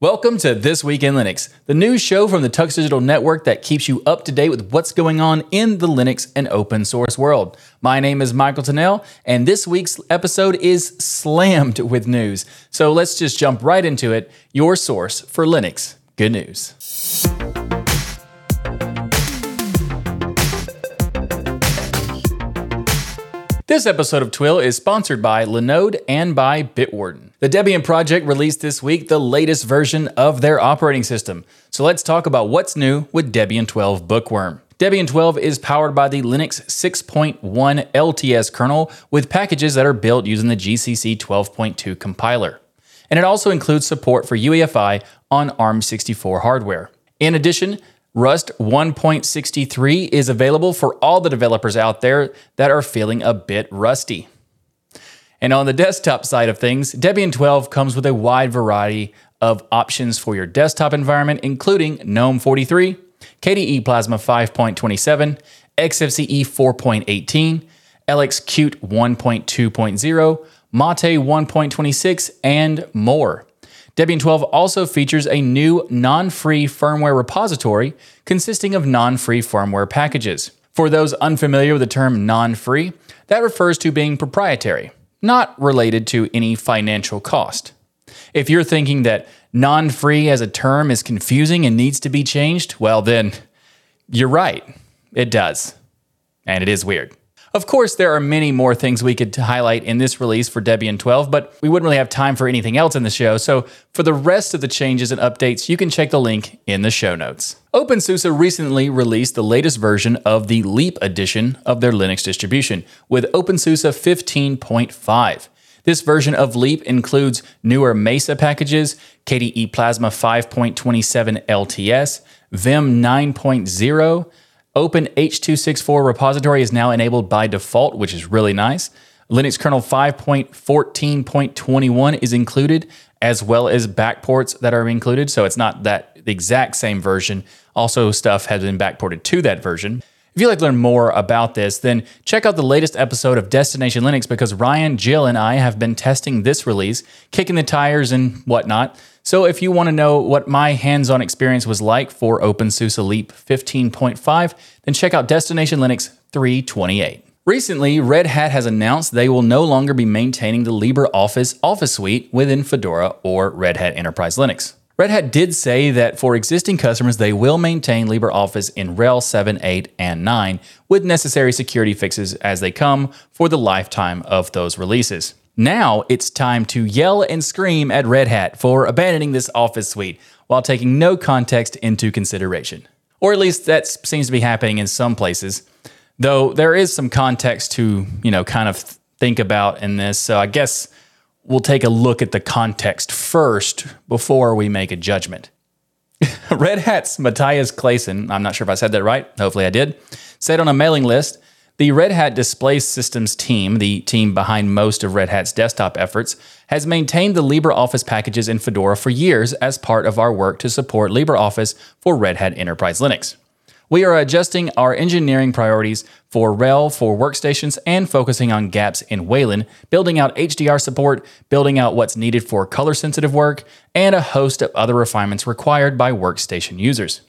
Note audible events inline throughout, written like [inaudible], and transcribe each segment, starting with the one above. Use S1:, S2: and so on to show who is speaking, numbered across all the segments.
S1: Welcome to This Week in Linux, the news show from the Tux Digital Network that keeps you up to date with what's going on in the Linux and open source world. My name is Michael Tunnell, and this week's episode is slammed with news. So let's just jump right into it. Your source for Linux. Good news. This episode of TWIL is sponsored by Linode and by Bitwarden. The Debian project released this week the latest version of their operating system. So let's talk about what's new with Debian 12 Bookworm. Debian 12 is powered by the Linux 6.1 LTS kernel with packages that are built using the GCC 12.2 compiler. And it also includes support for UEFI on ARM64 hardware. In addition, Rust 1.63 is available for all the developers out there that are feeling a bit rusty. And on the desktop side of things, Debian 12 comes with a wide variety of options for your desktop environment, including GNOME 43, KDE Plasma 5.27, XFCE 4.18, LXQt 1.2.0, Mate 1.26, and more. Debian 12 also features a new non free firmware repository consisting of non free firmware packages. For those unfamiliar with the term non free, that refers to being proprietary, not related to any financial cost. If you're thinking that non free as a term is confusing and needs to be changed, well, then you're right. It does. And it is weird. Of course, there are many more things we could highlight in this release for Debian 12, but we wouldn't really have time for anything else in the show. So, for the rest of the changes and updates, you can check the link in the show notes. OpenSUSE recently released the latest version of the Leap edition of their Linux distribution with OpenSUSE 15.5. This version of Leap includes newer Mesa packages, KDE Plasma 5.27 LTS, Vim 9.0, Open H264 repository is now enabled by default, which is really nice. Linux kernel 5.14.21 is included, as well as backports that are included. So it's not that the exact same version. Also, stuff has been backported to that version. If you'd like to learn more about this, then check out the latest episode of Destination Linux because Ryan, Jill, and I have been testing this release, kicking the tires and whatnot. So if you want to know what my hands-on experience was like for OpenSUSE Leap 15.5, then check out Destination Linux 328. Recently, Red Hat has announced they will no longer be maintaining the LibreOffice Office Suite within Fedora or Red Hat Enterprise Linux. Red Hat did say that for existing customers, they will maintain LibreOffice in RHEL 7, 8, and 9 with necessary security fixes as they come for the lifetime of those releases. Now it's time to yell and scream at Red Hat for abandoning this Office suite while taking no context into consideration. Or at least that seems to be happening in some places. Though there is some context to, you know, kind of think about in this. So I guess we'll take a look at the context first before we make a judgment. [laughs] Red Hat's Matthias Clasen, I'm not sure if I said that right, hopefully I did, said on a mailing list the Red Hat Display Systems team, the team behind most of Red Hat's desktop efforts, has maintained the LibreOffice packages in Fedora for years as part of our work to support LibreOffice for Red Hat Enterprise Linux. We are adjusting our engineering priorities for RHEL for workstations and focusing on gaps in Wayland, building out HDR support, building out what's needed for color sensitive work, and a host of other refinements required by workstation users.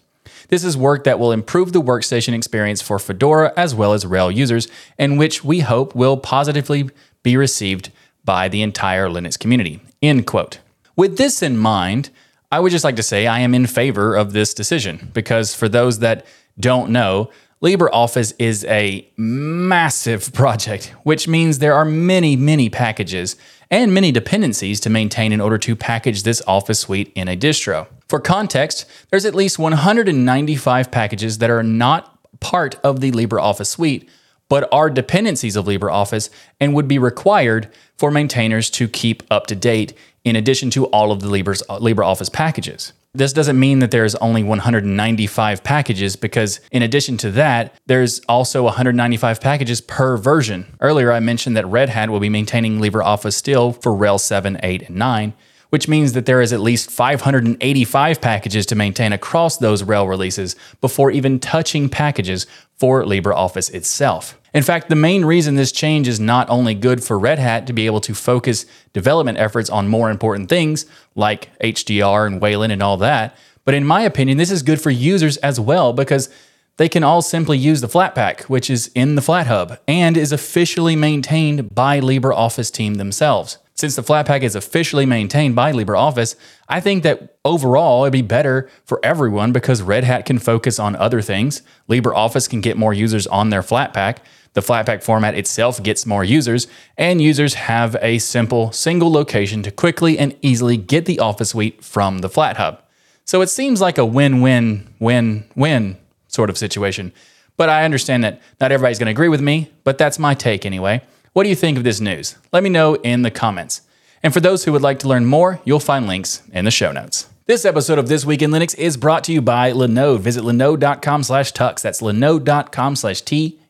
S1: This is work that will improve the workstation experience for Fedora as well as RHEL users, and which we hope will positively be received by the entire Linux community. End quote. With this in mind, I would just like to say I am in favor of this decision because for those that don't know, LibreOffice is a massive [laughs] project, which means there are many, many packages and many dependencies to maintain in order to package this Office suite in a distro. For context, there's at least 195 packages that are not part of the LibreOffice suite, but are dependencies of LibreOffice and would be required for maintainers to keep up to date in addition to all of the uh, LibreOffice packages. This doesn't mean that there's only 195 packages because in addition to that, there's also 195 packages per version. Earlier I mentioned that Red Hat will be maintaining LibreOffice still for RHEL 7, 8, and 9, which means that there is at least 585 packages to maintain across those RHEL releases before even touching packages for LibreOffice itself. In fact, the main reason this change is not only good for Red Hat to be able to focus development efforts on more important things like HDR and Wayland and all that, but in my opinion, this is good for users as well because they can all simply use the Flatpak, which is in the FlatHub and is officially maintained by LibreOffice team themselves. Since the Flatpak is officially maintained by LibreOffice, I think that overall it'd be better for everyone because Red Hat can focus on other things. LibreOffice can get more users on their Flatpak. The Flatpak format itself gets more users, and users have a simple single location to quickly and easily get the Office suite from the FlatHub. So it seems like a win win win win sort of situation. But I understand that not everybody's going to agree with me, but that's my take anyway. What do you think of this news? Let me know in the comments. And for those who would like to learn more, you'll find links in the show notes. This episode of This Week in Linux is brought to you by Linode. Visit linode.com slash tux. That's linode.com slash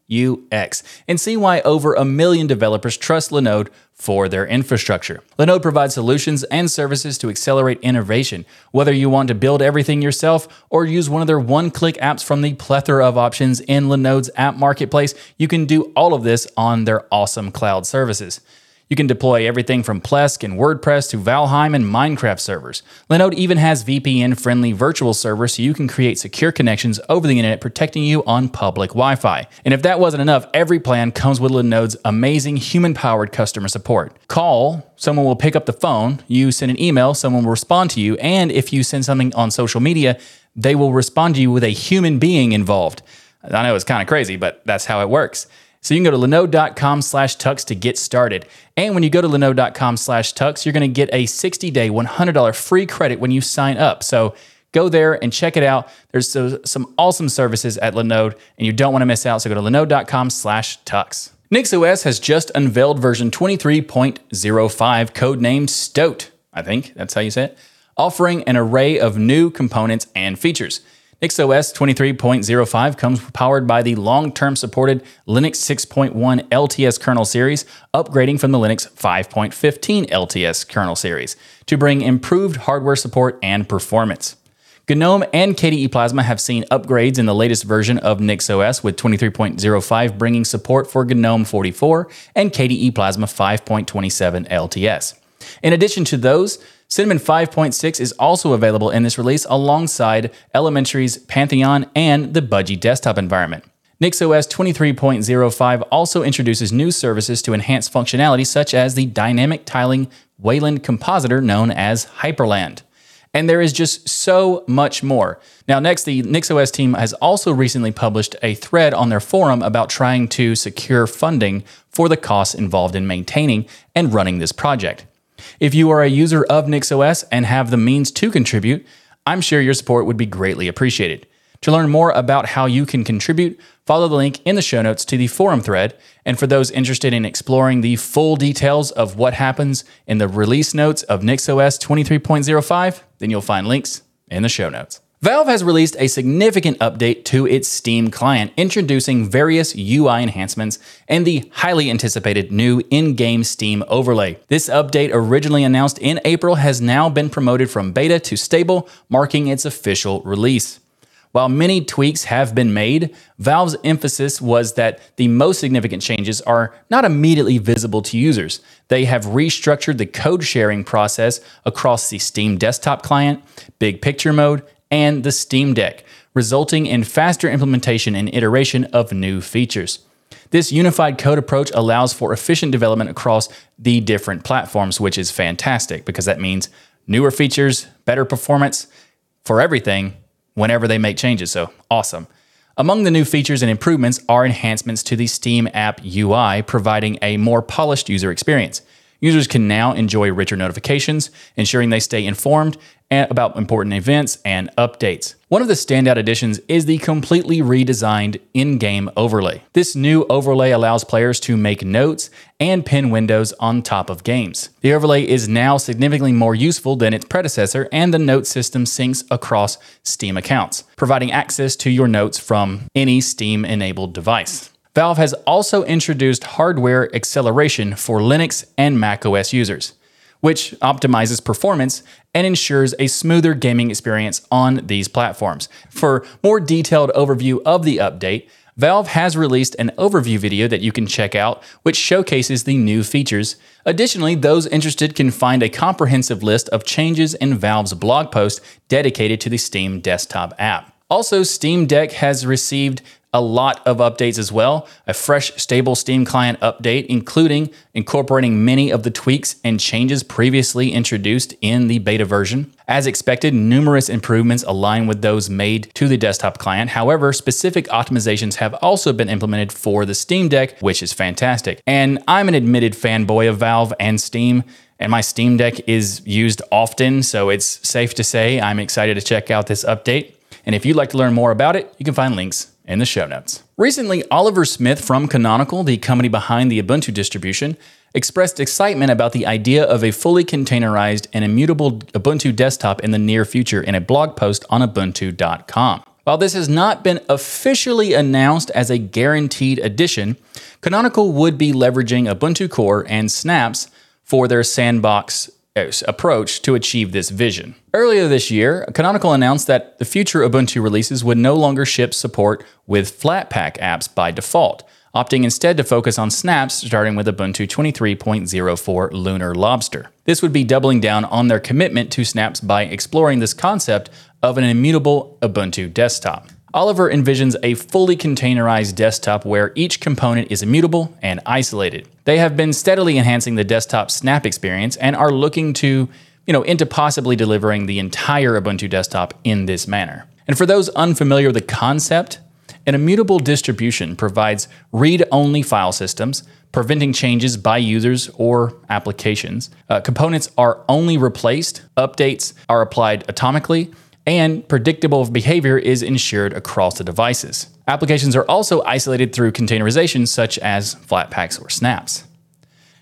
S1: T-U-X. And see why over a million developers trust Linode for their infrastructure. Linode provides solutions and services to accelerate innovation. Whether you want to build everything yourself or use one of their one click apps from the plethora of options in Linode's app marketplace, you can do all of this on their awesome cloud services. You can deploy everything from Plesk and WordPress to Valheim and Minecraft servers. Linode even has VPN friendly virtual servers so you can create secure connections over the internet, protecting you on public Wi Fi. And if that wasn't enough, every plan comes with Linode's amazing human powered customer support. Call, someone will pick up the phone, you send an email, someone will respond to you, and if you send something on social media, they will respond to you with a human being involved. I know it's kind of crazy, but that's how it works. So you can go to linode.com slash tux to get started. And when you go to linode.com slash tux, you're going to get a 60 day, $100 free credit when you sign up. So go there and check it out. There's some awesome services at Linode, and you don't want to miss out. So go to linode.com slash tux. NixOS has just unveiled version 23.05, codenamed Stoat. I think that's how you say it, offering an array of new components and features. NixOS 23.05 comes powered by the long term supported Linux 6.1 LTS kernel series, upgrading from the Linux 5.15 LTS kernel series to bring improved hardware support and performance. GNOME and KDE Plasma have seen upgrades in the latest version of NixOS, with 23.05 bringing support for GNOME 44 and KDE Plasma 5.27 LTS. In addition to those, Cinnamon 5.6 is also available in this release alongside Elementary's Pantheon and the Budgie desktop environment. NixOS 23.05 also introduces new services to enhance functionality such as the dynamic tiling Wayland compositor known as Hyprland. And there is just so much more. Now, next, the NixOS team has also recently published a thread on their forum about trying to secure funding for the costs involved in maintaining and running this project. If you are a user of NixOS and have the means to contribute, I'm sure your support would be greatly appreciated. To learn more about how you can contribute, follow the link in the show notes to the forum thread. And for those interested in exploring the full details of what happens in the release notes of NixOS 23.05, then you'll find links in the show notes. Valve has released a significant update to its Steam client, introducing various UI enhancements and the highly anticipated new in game Steam overlay. This update, originally announced in April, has now been promoted from beta to stable, marking its official release. While many tweaks have been made, Valve's emphasis was that the most significant changes are not immediately visible to users. They have restructured the code sharing process across the Steam desktop client, big picture mode, and the Steam Deck, resulting in faster implementation and iteration of new features. This unified code approach allows for efficient development across the different platforms, which is fantastic because that means newer features, better performance for everything whenever they make changes. So awesome. Among the new features and improvements are enhancements to the Steam app UI, providing a more polished user experience. Users can now enjoy richer notifications, ensuring they stay informed about important events and updates. One of the standout additions is the completely redesigned in game overlay. This new overlay allows players to make notes and pin windows on top of games. The overlay is now significantly more useful than its predecessor, and the note system syncs across Steam accounts, providing access to your notes from any Steam enabled device. Valve has also introduced hardware acceleration for Linux and macOS users, which optimizes performance and ensures a smoother gaming experience on these platforms. For more detailed overview of the update, Valve has released an overview video that you can check out, which showcases the new features. Additionally, those interested can find a comprehensive list of changes in Valve's blog post dedicated to the Steam desktop app. Also, Steam Deck has received a lot of updates as well. A fresh, stable Steam client update, including incorporating many of the tweaks and changes previously introduced in the beta version. As expected, numerous improvements align with those made to the desktop client. However, specific optimizations have also been implemented for the Steam Deck, which is fantastic. And I'm an admitted fanboy of Valve and Steam and my Steam Deck is used often, so it's safe to say I'm excited to check out this update. And if you'd like to learn more about it, you can find links in the show notes. Recently, Oliver Smith from Canonical, the company behind the Ubuntu distribution, expressed excitement about the idea of a fully containerized and immutable Ubuntu desktop in the near future in a blog post on Ubuntu.com. While this has not been officially announced as a guaranteed addition, Canonical would be leveraging Ubuntu Core and Snaps for their sandbox Uh, approach to achieve this vision. Earlier this year, Canonical announced that the future Ubuntu releases would no longer ship support with Flatpak apps by default, opting instead to focus on snaps starting with Ubuntu 23.04 Lunar Lobster. This would be doubling down on their commitment to snaps by exploring this concept of an immutable Ubuntu desktop. Oliver envisions a fully containerized desktop where each component is immutable and isolated. They have been steadily enhancing the desktop snap experience and are looking to, you know, into possibly delivering the entire Ubuntu desktop in this manner. And for those unfamiliar with the concept, an immutable distribution provides read only file systems, preventing changes by users or applications. Uh, components are only replaced, updates are applied atomically, and predictable behavior is ensured across the devices. Applications are also isolated through containerization, such as Flatpaks or snaps.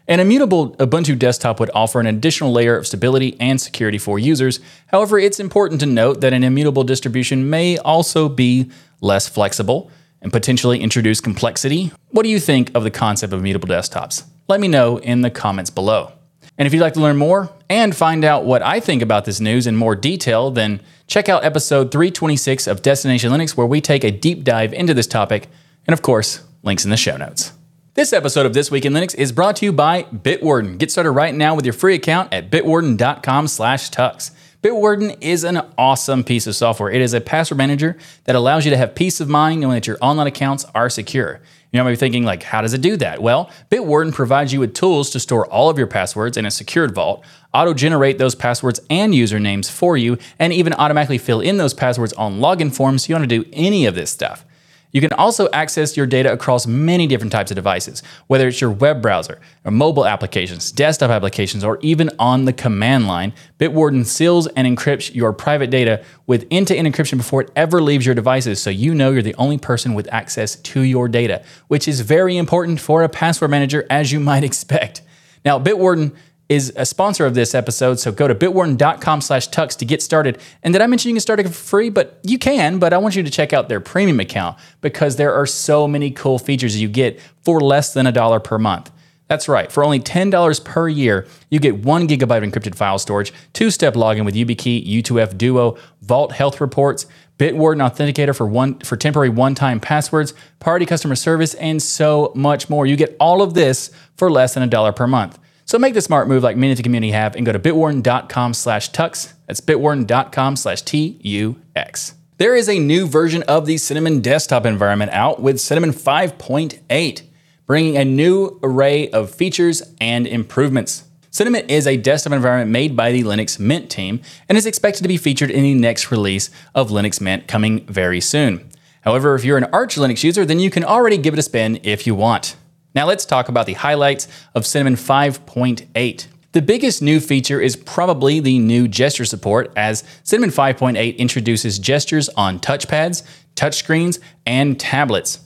S1: An immutable Ubuntu desktop would offer an additional layer of stability and security for users. However, it's important to note that an immutable distribution may also be less flexible and potentially introduce complexity. What do you think of the concept of immutable desktops? Let me know in the comments below. And if you'd like to learn more and find out what I think about this news in more detail, then check out episode 326 of Destination Linux, where we take a deep dive into this topic. And of course, links in the show notes. This episode of This Week in Linux is brought to you by Bitwarden. Get started right now with your free account at bitwarden.com slash tux. Bitwarden is an awesome piece of software. It is a password manager that allows you to have peace of mind knowing that your online accounts are secure. You know, maybe thinking like, how does it do that? Well, Bitwarden provides you with tools to store all of your passwords in a secured vault, auto-generate those passwords and usernames for you, and even automatically fill in those passwords on login forms. So You don't want to do any of this stuff. You can also access your data across many different types of devices, whether it's your web browser, or mobile applications, desktop applications, or even on the command line. Bitwarden seals and encrypts your private data with end-to-end encryption before it ever leaves your devices, so you know you're the only person with access to your data, which is very important for a password manager, as you might [laughs] expect. Now, Bitwarden is a sponsor of this episode, so go to bitwarden.com slash tux to get started. And did I mention you can start it for free? But you can, but I want you to check out their premium account because there are so many cool features you get for less than a dollar per month. That's right. For only $10 per year, you get one gigabyte of encrypted file storage, two-step login with YubiKey, U2F Duo, Vault Health Reports, Bitwarden Authenticator for one for temporary one-time passwords, party customer service, and so much more. You get all of this for less than a dollar per month. So make the smart move like many of the community have and go to bitwarden.com slash tux. That's bitwarden.com slash T-U-X. There is a new version of the Cinnamon desktop environment out with Cinnamon 5.8, bringing a new array of features and improvements. Cinnamon is a desktop environment made by the Linux Mint team and is expected to be featured in the next release of Linux Mint coming very soon. However, if you're an Arch Linux user, then you can already give it a spin if you want. Now let's talk about the highlights of Cinnamon 5.8. The biggest new feature is probably the new gesture support, as Cinnamon 5.8 introduces gestures on touchpads, touchscreens, and tablets.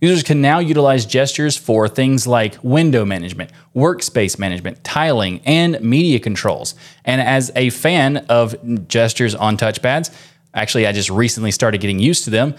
S1: Users can now utilize gestures for things like window management, workspace management, tiling, and media controls. And as a fan of gestures on touchpads, actually, I just recently started getting used to them.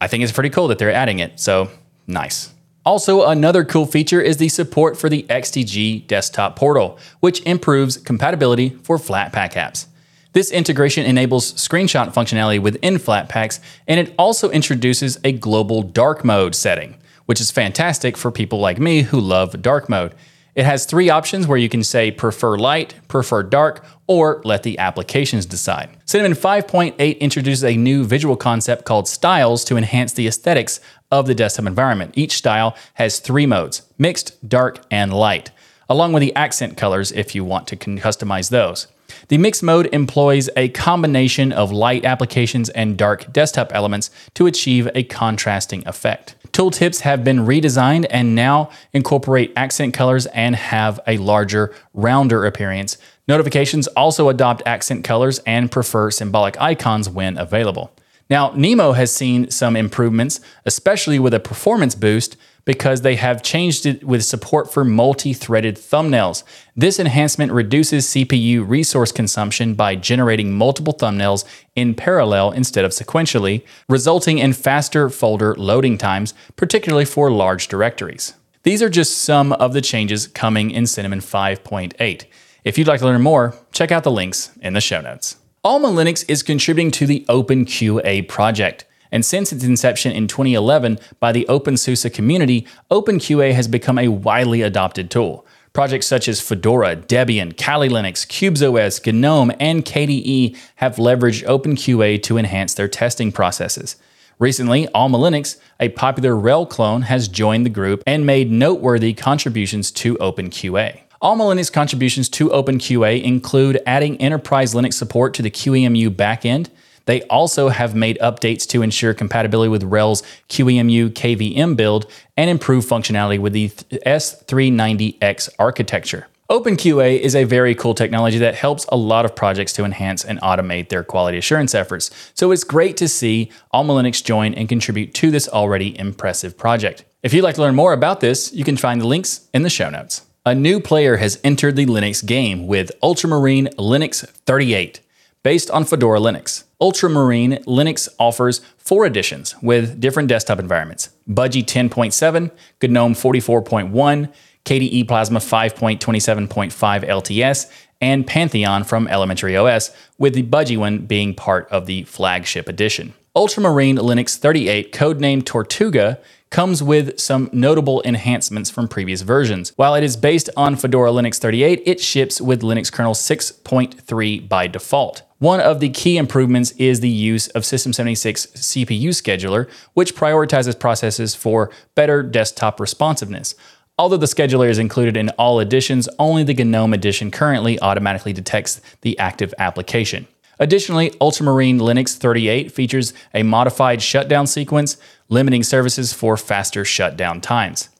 S1: I think it's pretty cool that they're adding it. So nice. Also, another cool feature is the support for the XDG desktop portal, which improves compatibility for Flatpak apps. This integration enables screenshot functionality within Flatpaks, and it also introduces a global dark mode setting, which is fantastic for people like me who love dark mode. It has three options where you can say prefer light, prefer dark, or let the applications decide. Cinnamon 5.8 introduces a new visual concept called styles to enhance the aesthetics of the desktop environment. Each style has three modes mixed, dark, and light, along with the accent colors if you want to customize those. The mixed mode employs a combination of light applications and dark desktop elements to achieve a contrasting effect. Tooltips have been redesigned and now incorporate accent colors and have a larger, rounder appearance. Notifications also adopt accent colors and prefer symbolic icons when available. Now, Nemo has seen some improvements, especially with a performance boost, because they have changed it with support for multi threaded thumbnails. This enhancement reduces CPU resource consumption by generating multiple thumbnails in parallel instead of sequentially, resulting in faster folder loading times, particularly for large directories. These are just some of the changes coming in Cinnamon 5.8. If you'd like to learn more, check out the links in the show notes. Alma Linux is contributing to the OpenQA project. And since its inception in 2011 by the OpenSUSE community, OpenQA has become a widely adopted tool. Projects such as Fedora, Debian, Kali Linux, Qubes OS, GNOME, and KDE have leveraged OpenQA to enhance their testing processes. Recently, Alma Linux, a popular RHEL clone, has joined the group and made noteworthy contributions to OpenQA. Alma Linux contributions to OpenQA include adding enterprise Linux support to the QEMU backend, they also have made updates to ensure compatibility with RHEL's QEMU KVM build and improve functionality with the S390X architecture. OpenQA is a very cool technology that helps a lot of projects to enhance and automate their quality assurance efforts. So it's great to see Alma Linux join and contribute to this already impressive project. If you'd like to learn more about this, you can find the links in the show notes. A new player has entered the Linux game with Ultramarine Linux 38, based on Fedora Linux. Ultramarine Linux offers four editions with different desktop environments Budgie 10.7, GNOME 44.1, KDE Plasma 5.27.5 LTS, and Pantheon from Elementary OS, with the Budgie one being part of the flagship edition. Ultramarine Linux 38, codenamed Tortuga, comes with some notable enhancements from previous versions. While it is based on Fedora Linux 38, it ships with Linux kernel 6.3 by default. One of the key improvements is the use of System76 CPU Scheduler, which prioritizes processes for better desktop responsiveness. Although the scheduler is included in all editions, only the GNOME edition currently automatically detects the active application. Additionally, Ultramarine Linux 38 features a modified shutdown sequence, limiting services for faster shutdown times.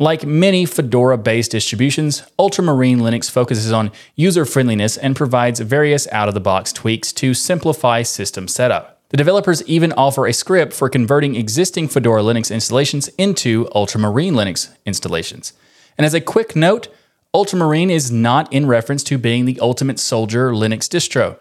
S1: Like many Fedora based distributions, Ultramarine Linux focuses on user friendliness and provides various out of the box tweaks to simplify system setup. The developers even offer a script for converting existing Fedora Linux installations into Ultramarine Linux installations. And as a quick note, Ultramarine is not in reference to being the ultimate soldier Linux distro,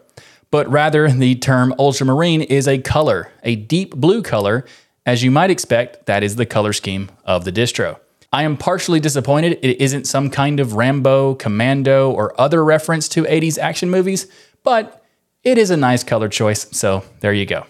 S1: but rather the term Ultramarine is a color, a deep blue color. As you might expect, that is the color scheme of the distro. I am partially disappointed it isn't some kind of Rambo, Commando, or other reference to 80s action movies, but it is a nice color choice, so there you go.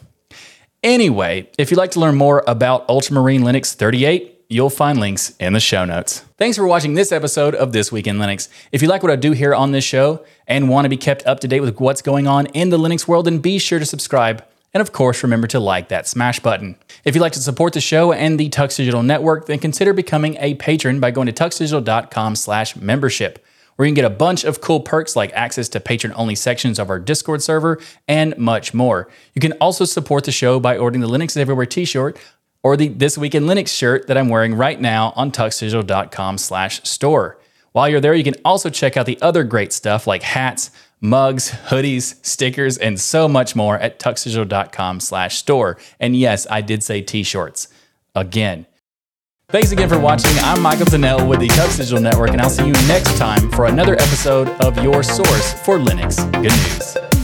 S1: Anyway, if you'd like to learn more about Ultramarine Linux 38, you'll find links in the show notes. Thanks for watching this episode of This Week in Linux. If you like what I do here on this show and want to be kept up to date with what's going on in the Linux world, then be sure to subscribe and of course, remember to like that smash button. If you'd like to support the show and the Tux Digital Network, then consider becoming a patron by going to tuxdigital.com slash membership, where you can get a bunch of cool perks like access to patron-only sections of our Discord server and much more. You can also support the show by ordering the Linux Everywhere t-shirt or the This Week in Linux shirt that I'm wearing right now on tuxdigital.com slash store. While you're there, you can also check out the other great stuff like hats, mugs, hoodies, stickers, and so much more at tuxdigital.com slash store. And yes, I did say t-shirts. Again. Thanks again for watching. I'm Michael Tunnell with the Tux Digital Network, and I'll see you next time for another episode of your source for Linux good news.